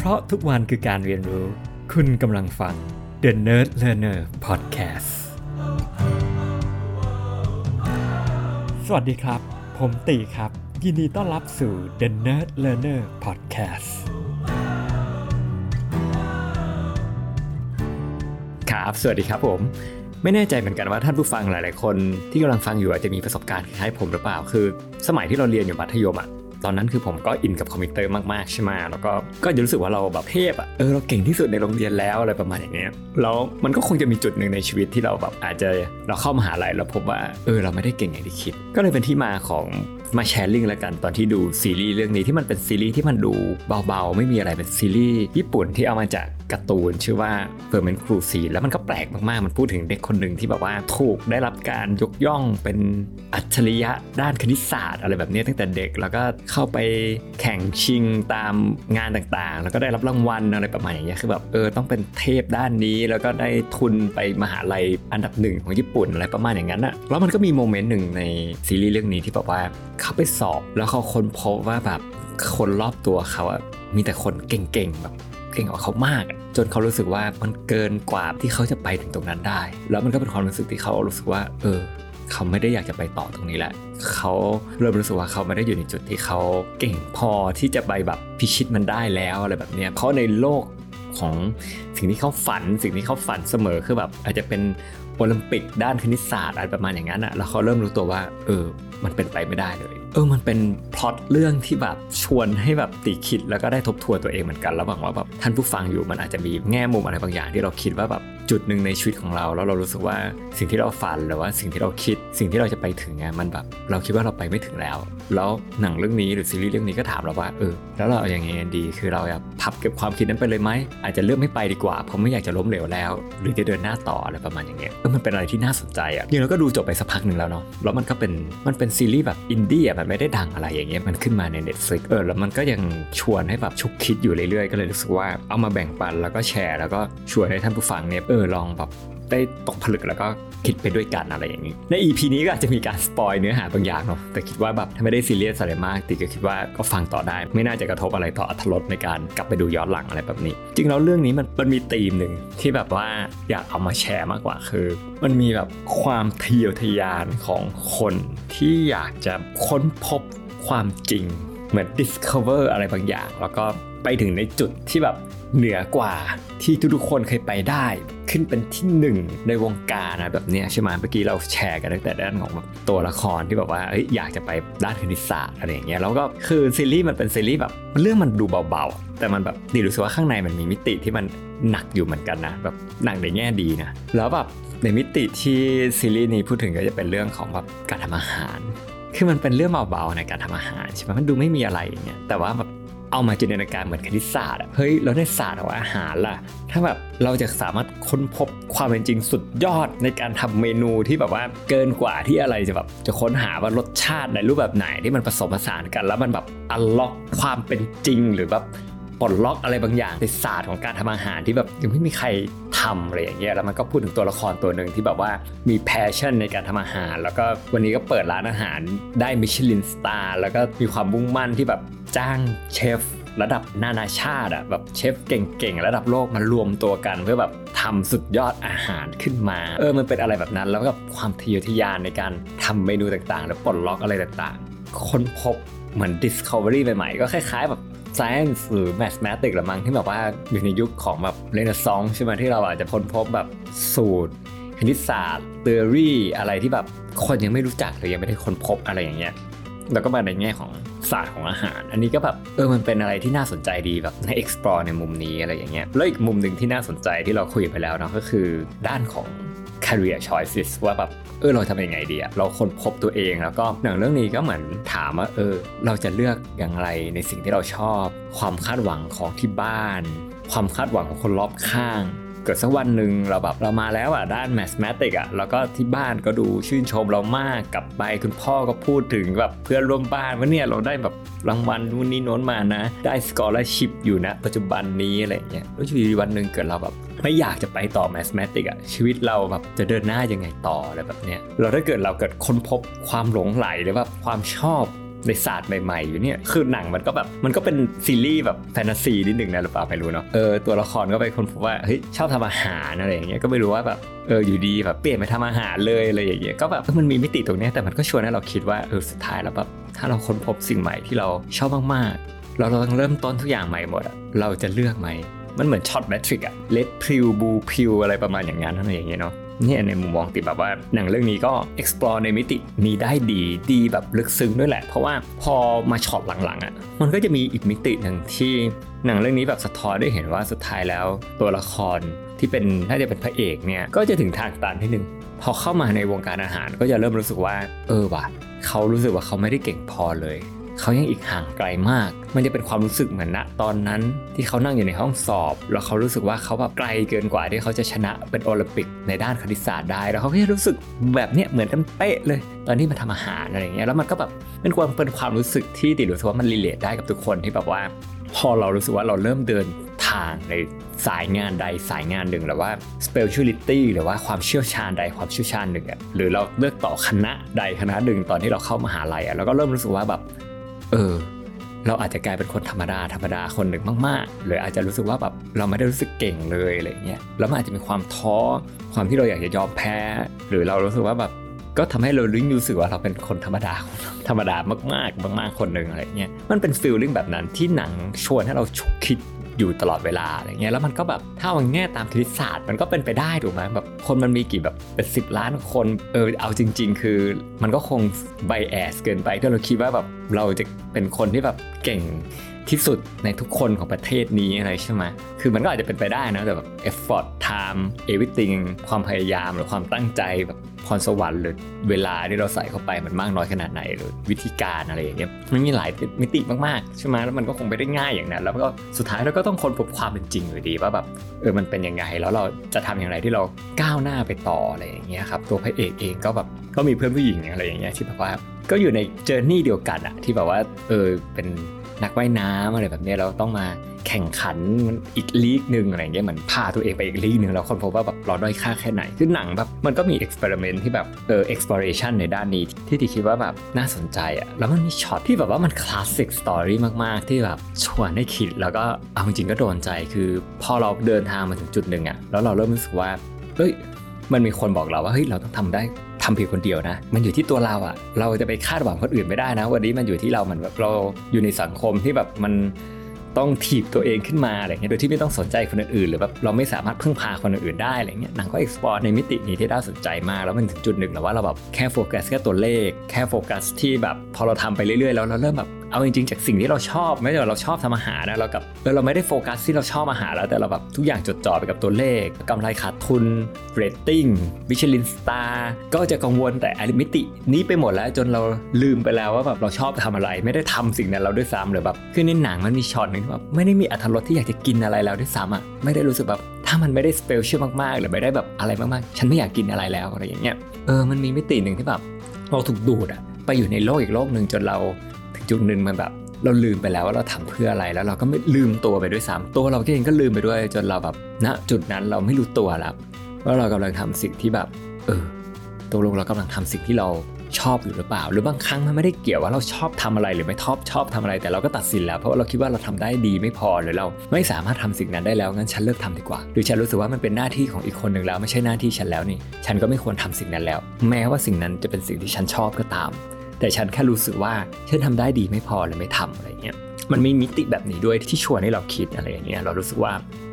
เพราะทุกวันคือการเรียนรู้ คุณกำลังฟัง The Nerd Learner Podcast สวัสดีครับ ผมตีครับ ยินดีต้อนรับสู่ The Nerd Learner Podcast ครับ สวัสดีครับผม ไม่แน่ใจเหมือนกันว่าท่านผู้ฟังหลาย ๆ คนที่กำลังฟังอยู่อาจจะมีประสบการณ์คล้ายๆผมหรือเปล่า คือ สมัยที่เราเรียนอยู่มัธยมอะ ตอนนั้นคือผมก็อินกับคอมพิวเตอร์มากๆใช่ไหมแล้วก็ก็จะรู้สึกว่าเราแบบเทพอะเออเราเก่งที่สุดในโรงเรียนแล้วอะไรประมาณอย่างเงี้ยแล้วมันก็คงจะมีจุดหนึ่งในชีวิตที่เราแบบอาจจะเราเข้ามหาลัยแล้วพบว่าเออเราไม่ได้เก่งอย่างที่คิด ก็เลยเป็นที่มาของมา sharing แล้วกันตอนที่ดูซีรีส์เรื่องนี้ที่มันเป็นซีรีส์ที่มันดูเบาๆ ไม่มีอะไรเป็นซีรีส์ญี่ปุ่นที่เอามาจาก การ์ตูนชื่อว่า Fermat Cuisine แล้วมันก็แปลกมากๆ มันพูดถึงเด็กคนหนึ่งที่แบบว่าถูกได้รับการยกย่องเป็นอัจฉริยะด้านคณิตศาสตร์ อะไรแบบนี้ตั้งแต่เด็กแล้วก็เข้าไปแข่งชิงตามงานต่างๆ แล้วก็ได้รับรางวัลอะไรประมาณอย่างเงี้ยคือแบบเออต้องเป็นเทพด้านนี้ แล้วก็ได้ทุนไปมหาลัยอันดับหนึ่งของญี่ปุ่นอะไรประมาณอย่างนั้นอะแล้วมันก็มีโมเมนต์หนึ่งในซีรีส์เรื่องนี้ที่แบบว่าเขาไปสอบแล้วเขาค้นพบว่าแบบคนรอบตัวเขาอะมีแต่คนเก่งๆแบบ ก่งกว่าเขามาก จนเขารู้สึกว่ามันเกินกว่าที่เขาจะไปถึงตรงนั้นได้ แล้วมันก็เป็นความรู้สึกที่เขารู้สึกว่า เออ เขาไม่ได้อยากจะไปต่อตรงนี้แหละเขาเริ่มรู้สึกว่าเขาไม่ได้อยู่ในจุดที่เขาเก่งพอที่จะไปแบบพิชิตมันได้แล้วอะไรแบบเนี้ยเพราะในโลกของสิ่งที่เขาฝัน สิ่งที่เขาฝันเสมอคือแบบอาจจะเป็นโอลิมปิกด้านคณิตศาสตร์อะไรประมาณอย่างนั้นอะแล้วเขาเริ่มรู้ตัวว่า เออ มันเป็นไปไม่ได้เลย เออมันเป็นพล็อตเรื่องที่แบบชวนให้แบบตีคิดแล้วก็ได้ทบทวนตัวเองเหมือนกัน แล้วหวังว่าแบบท่านผู้ฟังอยู่มันอาจจะมีแง่มุมอะไรบางอย่างที่เราคิดว่าแบบ จุดหนึ่งในชีวิตของเรา แล้วเรารู้สึกว่าสิ่งที่เราฝันหรือว่าสิ่งที่เราคิด สิ่งที่เราจะไปถึงไงมันแบบเราคิดว่าเราไปไม่ถึงแล้ว แล้วหนังเรื่องนี้หรือซีรีส์เรื่องนี้ก็ถามเราว่าเออแล้วเราอย่างไงดี คือเราจะพับเก็บความคิดนั้นไปเลยไหมอาจจะเลือกไม่ไปดีกว่าเพราะไม่อยากจะล้มเหลวแล้ว หรือจะเดินหน้าต่ออะไรประมาณอย่างเงี้ยเออมันเป็นอะไรที่น่าสนใจอะจริงเราก็ดูจบไปสักพักหนึ่งแล้วเนาะแล้วมันก็เป็นมันเป็นซีรีส์แบบอินดี้อะมันไม่ได้ดังอะไรอย่างเงี้ยมันขึ้นมาใน Netflix เออแล้วมันก็ยังชวนให้แบบฉุกคิดอยู่เรื่อยๆ ก็เลยรู้สึกว่าเอามาแบ่งปันแล้วก็แชร์แล้วก็ชวนให้ท่านผู้ฟังเนี่ยเอออลองแบบได้ตกผลึกแล้วก็คิดไปด้วยกันอะไรอย่างนี้ ใน EP นี้ก็อาจจะมีการสปอยเนื้อหาบางอย่างเนาะแต่คิดว่าแบบถ้าไม่ได้ซีเรียสอะไรมากติก็คิดว่าก็ฟังต่อได้ ไม่น่าจะกระทบอะไรต่ออัธรสในการกลับไปดูย้อนหลังอะไรแบบนี้ จริงแล้วเรื่องนี้มันมันมีธีมหนึ่งที่แบบว่าอยากเอามาแชร์มากกว่าคือ มันมีแบบความทะเยอทะยานของคนที่อยากจะค้นพบความจริงเหมือน discover อะไรบางอย่าง แล้วก็ ไปถึงในจุดที่แบบเหนือกว่าที่ทุกๆคนเคยไปได้ ขึ้นเป็นที่หนึ่งในวงการนะแบบเนี้ยใช่ไหมเมื่อกี้เราแชร์กันตั้งแต่ด้านของแบบตัวละครที่แบบว่าเอ้ยอยากจะไปด้านคณิตศาสตร์อะไรอย่างเงี้ยแล้วก็คือซีรีส์มันเป็นซีรีส์แบบเรื่องมันดูเบาๆ แต่มันแบบดีรู้สึกว่าข้างในมันมีมิติที่มันหนักอยู่เหมือนกันนะแบบหนักในแง่ดีนะแล้วแบบในมิติที่ซีรีส์นี้พูดถึงก็จะเป็นเรื่องของแบบการทำอาหารคือมันเป็นเรื่องเบาๆในการทำอาหารใช่ไหมมันดูไม่มีอะไรอย่างเงี้ยแต่ว่าแบบ เอามาจินตนาการเหมือนคณิตศาสตร์อะเฮ้ยแล้วในศาสตร์ของอาหารล่ะ ถ้าแบบเราจะสามารถค้นพบความเป็นจริงสุดยอดในการทำเมนูที่แบบว่าเกินกว่าที่อะไรจะแบบจะค้นหาว่ารสชาติในรูปแบบไหนที่มันผสมผสานกัน แล้วมันแบบอัลล็อกความเป็นจริงหรือแบบปลดล็อกอะไรบางอย่างในศาสตร์ของการทำอาหารที่แบบยังไม่มีใครทำอะไรอย่างเงี้ยแล้วมันก็พูดถึงตัวละครตัวหนึ่งที่แบบว่ามี passion ในการทำอาหาร แล้วก็วันนี้ก็เปิดร้านอาหารได้ Michelin star แล้วก็มีความมุ่งมั่นที่แบบ จ้างเชฟระดับนานาชาติอะแบบเชฟเก่งๆ ระดับโลกมารวมตัวกันเพื่อแบบทำสุดยอดอาหารขึ้นมาเออมันเป็นอะไรแบบนั้น แล้วก็ความทะเยอทะยานในการทำเมนูต่างๆ แล้วปลดล็อกอะไรต่างๆค้นพบเหมือน discovery ใหม่ๆ ก็คล้ายๆแบบ science หรือ mathematics ละมั้งที่แบบว่าอยู่ในยุคของแบบเรเนซองส์ใช่ไหมที่เราอาจจะค้นพบแบบสูตรคณิตศาสตร์ theory อะไรที่แบบคนยังไม่รู้จักหรือยังไม่ได้ค้นพบอะไรอย่างเงี้ยแล้วก็มาในแง่ของ ศาสตร์ของอาหาร อันนี้ก็แบบเออมันเป็นอะไรที่น่าสนใจดีแบบใน explore ในมุมนี้อะไรอย่างเงี้ยแล้วอีกมุมหนึ่งที่น่าสนใจที่เราคุยไปแล้วเนาะก็คือด้านของ career choices ว่าแบบเออเราทำยังไงดีอะเราค้นพบตัวเองแล้วก็หนังเรื่องนี้ก็เหมือนถามว่าเออ เราจะเลือกอย่างไรในสิ่งที่เราชอบ ความคาดหวังของที่บ้าน ความคาดหวังของคนรอบข้าง เกิดสักวันหนึ่งเราแบบเรามาแล้วอะด้าน mathematics อะแล้วก็ที่บ้านก็ดูชื่นชมเรามากกลับไปคุณพ่อก็พูดถึงแบบเพื่อนร่วมบ้านว่าเนี่ยเราได้แบบรางวัลนู่นนี่โน้นมานะ ได้ scholarship อยู่นะ ปัจจุบันนี้อะไรเงี้ยแล้วอยู่ดีวันหนึ่งเกิดเราแบบไม่อยากจะไปต่อ mathematics อะชีวิตเราแบบจะเดินหน้ายังไงต่ออะไรแบบเนี้ยเราถ้าเกิดเราเกิดค้นพบความหลงไหลหรือว่าความชอบ ในศาสตร์ใหม่ๆอยู่เนี่ยคือหนังมันก็แบบมันก็เป็นซีรีส์แบบแฟนตาซีนิดหนึ่งนะหรือเปล่าไม่รู้เนาะเออตัวละครก็ไปค้นพบว่าเฮ้ยชอบทำอาหารอะไรอย่างเงี้ยก็ไม่รู้ว่าแบบเอออยู่ดีแบบเปลี่ยนไปทำอาหารเลยอะไรอย่างเงี้ยก็แบบมันมีมิติตรงเนี้ยแต่มันก็ชวนให้เราคิดว่าเออสุดท้ายแล้วแบบถ้าเราค้นพบสิ่งใหม่ที่เราชอบมากๆเราเราต้องเริ่มต้นทุกอย่างใหม่หมดอะเราจะเลือกไหมมันเหมือนช็อต Matrix อะ red pill blue pill อะไรประมาณอย่างนั้นอะไรอย่างเงี้ยเนาะ เนี่ยในมุมมองดิแบบว่าหนังเรื่องนี้ก็ explore ในมิตินี้ได้ดีดีแบบลึกซึ้งด้วยแหละ เพราะว่าพอมาช็อตหลังๆอะ่ะมันก็จะมีอีกมิติหนึ่งที่หนังเรื่องนี้แบบสะท้อนได้เห็นว่าสุดท้ายแล้ว ตัวละครที่เป็นถ้าจะเป็นพระเอกเนี่ยก็จะถึงทางตันที่หนึ่งพอเข้ามาในวงการอาหารก็จะเริ่มรู้สึกว่า เออว่ะเขารู้สึกว่าเขาไม่ได้เก่งพอเลย เขายังอีกห่างไกลมาก มันจะเป็นความรู้สึกเหมือนณตอนนั้น ที่เขานั่งอยู่ในห้องสอบ แล้วเขารู้สึกว่าเขาแบบไกลเกินกว่าที่เขาจะชนะเป็นโอลิมปิกในด้านคณิตศาสตร์ได้ แล้วเขาก็จะรู้สึกแบบเนี้ยเหมือนกันเป๊ะเลย ตอนที่มาทำอาหารอะไรอย่างเงี้ย แล้วมันก็แบบเป็นความเป็นความรู้สึกที่ติดรู้สึกว่ามันรีเลทได้กับทุกคนที่แบบว่า พอเรารู้สึกว่าเราเริ่มเดินทางในสายงานใดสายงานหนึ่งหรือว่า speciality หรือว่าความเชี่ยวชาญใดความเชี่ยวชาญหนึ่งอะหรือเราเลือกต่อคณะใดคณะหนึ่งตอนที่เราเข้ามหาลัยอะเราก็เริ่มรู้สึกว่าแบบ เออ เราอาจจะกลายเป็นคนธรรมดาธรรมดาคนหนึ่งมากๆหรืออาจจะรู้สึกว่าแบบเราไม่ได้รู้สึกเก่งเลยอะไรเงี้ยแล้วมันอาจจะมีความท้อความที่เราอยากจะยอมแพ้ หรือเรารู้สึกว่าแบบก็ทำให้เราลิ้งรู้สึกว่าเราเป็นคนธรรมดาธรรมดามากๆมากๆคนหนึ่งอะไรเงี้ยมันเป็นฟีลลิ่งแบบนั้นที่หนังชวนให้เราฉุกคิด อยู่ตลอดเวลาอะไรเงี้ยแล้วมันก็แบบถ้าเอาแง่ตามคณิตศาสตร์มันก็เป็นไปได้ถูกไหมแบบคนมันมีกี่แบบเป็นสิบล้านคนเออเอาจริง ๆ คือมันก็คงไบแอสเกินไปที่เราคิดว่าแบบเราจะเป็นคนที่แบบเก่งที่สุดในทุกคนของประเทศนี้อะไรใช่ไหม คือมันก็อาจจะเป็นไปได้นะ แต่แบบ effort time everything ความพยายามหรือความตั้งใจแบบ พรสวรรค์หรือเวลาที่เราใส่เข้าไปมันมากน้อยขนาดไหนหรือวิธีการอะไรอย่างเงี้ยมันมีหลายมิติมากๆใช่ไหมแล้วมันก็คงไม่ได้ง่ายอย่างนั้นแล้วก็สุดท้ายเราก็ต้องค้นพบความเป็นจริงอยู่ดีว่าแบบเออมันเป็นยังไงแล้วเราจะทำอย่างไรที่เราก้าวหน้าไปต่ออะไรอย่างเงี้ยครับตัวพระเอกเองก็แบบก็มีเพื่อนผู้หญิงอะไรอย่างเงี้ยที่แบบว่าก็อยู่ในเจอร์นี่เดียวกันอะที่แบบว่าเออเป็นนักว่ายน้ำอะไรแบบนี้เราต้องมา แข่งขันอีกลีกหนึ่งอะไรเงี้ยเหมือนพาตัวเองไปอีกลีกหนึ่งแล้วค้นพบว่าแบบเราด้อยค่าแค่ไหนคือหนังแบบมันก็มี experiment ที่แบบเออ exploration ในด้านนี้ที่ที่คิดว่าแบบน่าสนใจอะแล้วมันมีช็อตที่แบบว่ามัน classic story มาก ๆ ที่แบบชวนให้คิดแล้วก็เอาจริงๆก็โดนใจคือพอเราเดินทางมาถึงจุดหนึ่งอะแล้วเราเริ่มรู้สึกว่าเฮ้ยมันมีคนบอกเราว่าเฮ้ยเราต้องทำได้ทำเพียงคนเดียวนะ มันอยู่ที่ตัวเราอะเราจะไปคาดหวังคนอื่นไม่ได้นะ วันนี้มันอยู่ที่เรา มันแบบเราอยู่ในสังคมที่แบบมัน ต้องถีบตัวเองขึ้นมาอะไรเงี้ยโดยที่ไม่ต้องสนใจคนอื่นๆหรือแบบเราไม่สามารถพึ่งพาคนอื่นได้อะไรเงี้ยหนังก็ explore ในมิตินี้ที่น่าสนใจมาก แล้วมันถึงจุดหนึ่งแล้วว่าเราแบบแค่โฟกัสแค่ตัวเลข แค่โฟกัสที่แบบพอเราทำไปเรื่อยๆแล้วเราเริ่มแบบ เอาจริงๆจากสิ่งที่เราชอบไม่ใช่เราชอบทำอาหารนะเรากับเออเราไม่ได้โฟกัสที่เราชอบอาหารแล้ว แต่เราแบบทุกอย่างจดจ่อไปกับตัวเลขกำไรขาดทุนเรตติ้ง Michelin star ก็จะกังวลแต่มิติ นี้ไปหมดแล้วจนเราลืมไปแล้วว่าแบบเราชอบทำอะไร ไม่ได้ทำสิ่งนั้นเราด้วยซ้ำหรือแบบคือในหนังมันมีช็อตหนึ่งที่แบบไม่ได้มีอรรถรสที่อยากจะกินอะไรแล้วด้วยซ้ำอะไม่ได้รู้สึกแบบถ้ามันไม่ได้ special มากๆหรือไม่ได้แบบอะไรมากๆ ฉันไม่อยากกินอะไรแล้วอะไรอย่างเงี้ยเออมันมีมิติหนึ่งที่แบบเราถูกดูดอะไปอยู่ในโลกอีกโลกหนึ่งจนเรา จุดหนึ่งมันแบบ เราลืมไปแล้วว่าเราทำเพื่ออะไรแล้วเราก็ไม่ลืมตัวไปด้วยซ้ำตัวเราเองก็ลืมไปด้วย จนเราแบบณจุดนั้นเราไม่รู้ตัวแล้วว่าเรากำลังทำสิ่งที่แบบ เออตกลงเรากำลังทำสิ่งที่เราชอบอยู่หรือเปล่า หรือบางครั้งมันไม่ได้เกี่ยวว่าเราชอบทำอะไรหรือไม่ชอบชอบทำอะไร แต่เราก็ตัดสินแล้วเพราะว่าเราคิดว่าเราทำได้ดีไม่พอหรือเราไม่สามารถทำสิ่งนั้นได้แล้วงั้นฉันเลิกทำดีกว่า หรือฉันรู้สึกว่ามันเป็นหน้าที่ของอีกคนหนึ่งแล้วไม่ใช่หน้าที่ฉันแล้วนี่ ฉันก็ไม่ควรทำสิ่งนั้นแล้ว แม้ว่าสิ่งนั้นจะเป็นสิ่งที่ฉันชอบก็ตาม แต่ฉันแค่รู้สึกว่าฉันทำได้ดีไม่พอเลยไม่ทำอะไรเงี้ยมันมีมิติแบบนี้ด้วยที่ชวนให้เราคิดอะไรอย่างเงี้ยเรารู้สึกว่า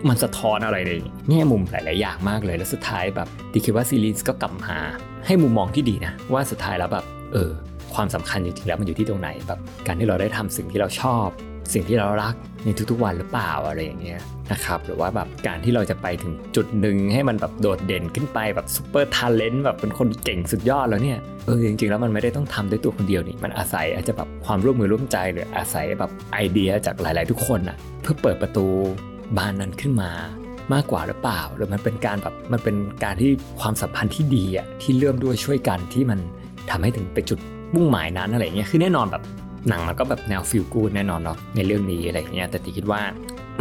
มันสะท้อนอะไรในแง่มุมหลาย ๆ อย่างมากเลยแล้วสุดท้ายแบบดิคิดว่าซีรีส์ก็กลับมาให้มุมมองที่ดีนะ ว่าสุดท้ายแล้วแบบเออความสำคัญจริง ๆ แล้วมันอยู่ที่ตรงไหนแบบการที่เราได้ทำสิ่งที่เราชอบ สิ่งที่เรารักในทุกๆวันหรือเปล่าอะไรอย่างเงี้ยนะครับหรือว่าแบบการที่เราจะไปถึงจุดหนึ่งให้มันแบบโดดเด่นขึ้นไปแบบ super talent แบบเป็นคนเก่งสุดยอดแล้วเนี่ยเออจริงๆแล้วมันไม่ได้ต้องทำด้วยตัวคนเดียวนี่มันอาศัยอาจจะแบบความร่วมมือร่วมใจหรืออาศัยแบบไอเดียจากหลายๆ ทุกคนอะเพื่อเปิดประตูบานนั้นขึ้นมามากกว่าหรือเปล่า หรือมันเป็นการแบบมันเป็นการที่ความสัมพันธ์ที่ดีอะที่เริ่มด้วยช่วยกันที่มันทำให้ถึงไปจุดมุ่งหมายนั้นอะไรเงี้ยคือแน่นอนแบบ หนังมันก็แบบแนวฟิลกูดแน่นอนเนาะในเรื่องนี้อะไรเงี้ยแต่ตีคิดว่า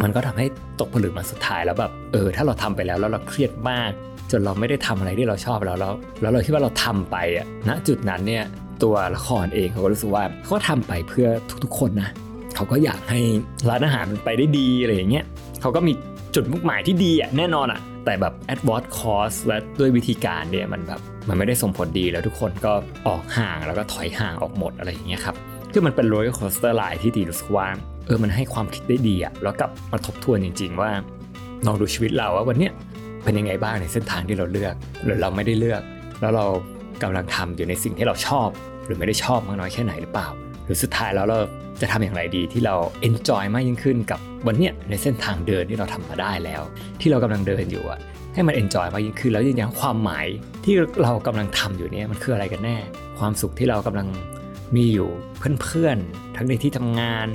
มันก็ทำให้ตกผลึกมาสุดท้ายแล้วแบบเออถ้าเราทำไปแล้วแล้วเราเครียดมาก จนเราไม่ได้ทำอะไรที่เราชอบแล้วแล้ว แล้วเราคิดว่าเราทำไปอะณจุดนั้นเนี่ยตัวละครเองเขาก็รู้สึกว่าเขาทำไปเพื่อทุกๆคนนะเขาก็อยากให้ร้านอาหารมันไปได้ดีอะไรอย่างเงี้ยเขาก็มีจุดมุ่งหมายที่ดีอะแน่นอนอะแต่แบบ at what cost และด้วยวิธีการเนี่ยมันแบบมันไม่ได้ส่งผลดีแล้วทุกคนก็ออกห่างแล้วก็ถอยห่างออกหมดอะไรอย่างเงี้ยครับ คือมันเป็น roller coaster ride ที่ดีรู้สึกว่าเออมันให้ความคิดได้ดีอะแล้วกลับมาทบทวนจริง ๆ ว่าลองดูชีวิตเราว่าวันเนี้ยเป็นยังไงบ้างในเส้นทางที่เราเลือก หรือเราไม่ได้เลือก แล้วเรากำลังทำอยู่ในสิ่งที่เราชอบ หรือไม่ได้ชอบมากน้อยแค่ไหนหรือเปล่า หรือสุดท้ายแล้วเราจะทำอย่างไรดีที่เรา enjoy มากยิ่งขึ้นกับวันเนี้ยในเส้นทางเดินที่เราทำมาได้แล้ว ที่เรากำลังเดินอยู่อะให้มัน enjoy มากยิ่งขึ้นแล้วยืนยันความหมายที่เรากำลังทำอยู่เนี่ยมันคืออะไรกันแน่ ความสุขที่เรากำลัง มีอยู่เพื่อนๆ ทั้งในที่ทำงาน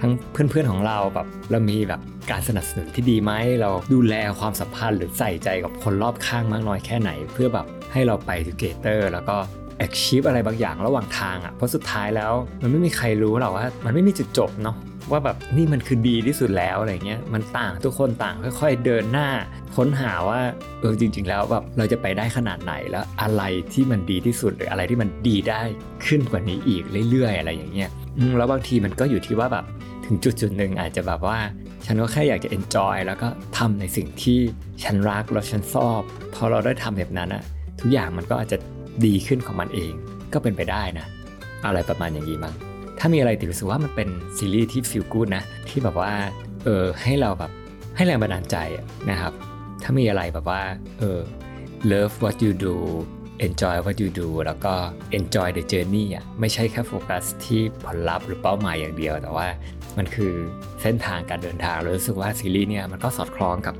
ทั้งเพื่อนๆของเราแบบเรามีแบบการสนับสนุนที่ดีไหมเราดูแลความสัมพันธ์หรือใส่ใจกับคนรอบข้างมากน้อยแค่ไหน เพื่อแบบให้เราไป together แล้วก็ achieve อะไรบางอย่างระหว่างทางอะ่ะเพราะสุดท้ายแล้ว มันไม่มีใครรู้หรอกว่า มันไม่มีจุดจบเนาะ ว่าแบบนี่มันคือดีที่สุดแล้วอะไรเงี้ยมันต่างทุกคนต่างค่อยๆเดินหน้า ค้นหาว่าเออจริง ๆ แล้วแบบเราจะไปได้ขนาดไหนแล้วอะไรที่มันดีที่สุดหรืออะไรที่มันดีได้ขึ้นกว่านี้อีกเรื่อยๆ อะไรอย่างเงี้ยแล้วบางทีมันก็อยู่ที่ว่าแบบถึงจุดจุดหนึ่งอาจจะแบบว่า ฉันก็แค่อยากจะ enjoy แล้วก็ทำในสิ่งที่ฉันรักแล้วฉันชอบพอเราได้ทำแบบนั้นอะทุกอย่างมันก็อาจจะดีขึ้นของมันเอง ก็เป็นไปได้นะ อะไรประมาณอย่างนี้มั้ง ถ้ามีอะไรติรู้สึกว่ามันเป็นซีรีส์ที่ฟีลกูดนะ ที่แบบว่า เออให้เราแบบให้แรงบันดาลใจนะครับ ถ้ามีอะไรแบบว่า เออ love what you do enjoy what you do แล้วก็ enjoy the journey อะไม่ใช่แค่โฟกัสที่ผลลัพธ์หรือเป้าหมายอย่างเดียว แต่ว่ามันคือเส้นทางการเดินทางรู้สึกว่าซีรีส์เนี่ยมันก็สอดคล้องกับ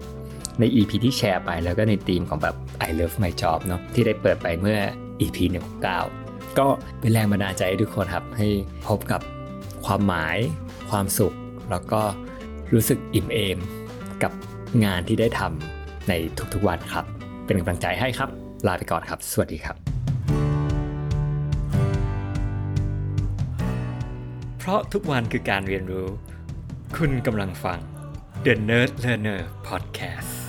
ใน EP ที่แชร์ไปแล้วก็ในธีมของแบบ I love my job เนาะที่ได้เปิดไปเมื่อ EP 169 ก็เป็นแรงบันดาลใจให้ทุกคนครับ ให้พบกับความหมาย ความสุข แล้วก็รู้สึกอิ่มเอมกับงานที่ได้ทำในทุกๆวันครับ เป็นกำลังใจให้ครับ ลาไปก่อนครับ สวัสดีครับ เพราะทุกวันคือการเรียนรู้ คุณกำลังฟัง The Nerd Learner Podcast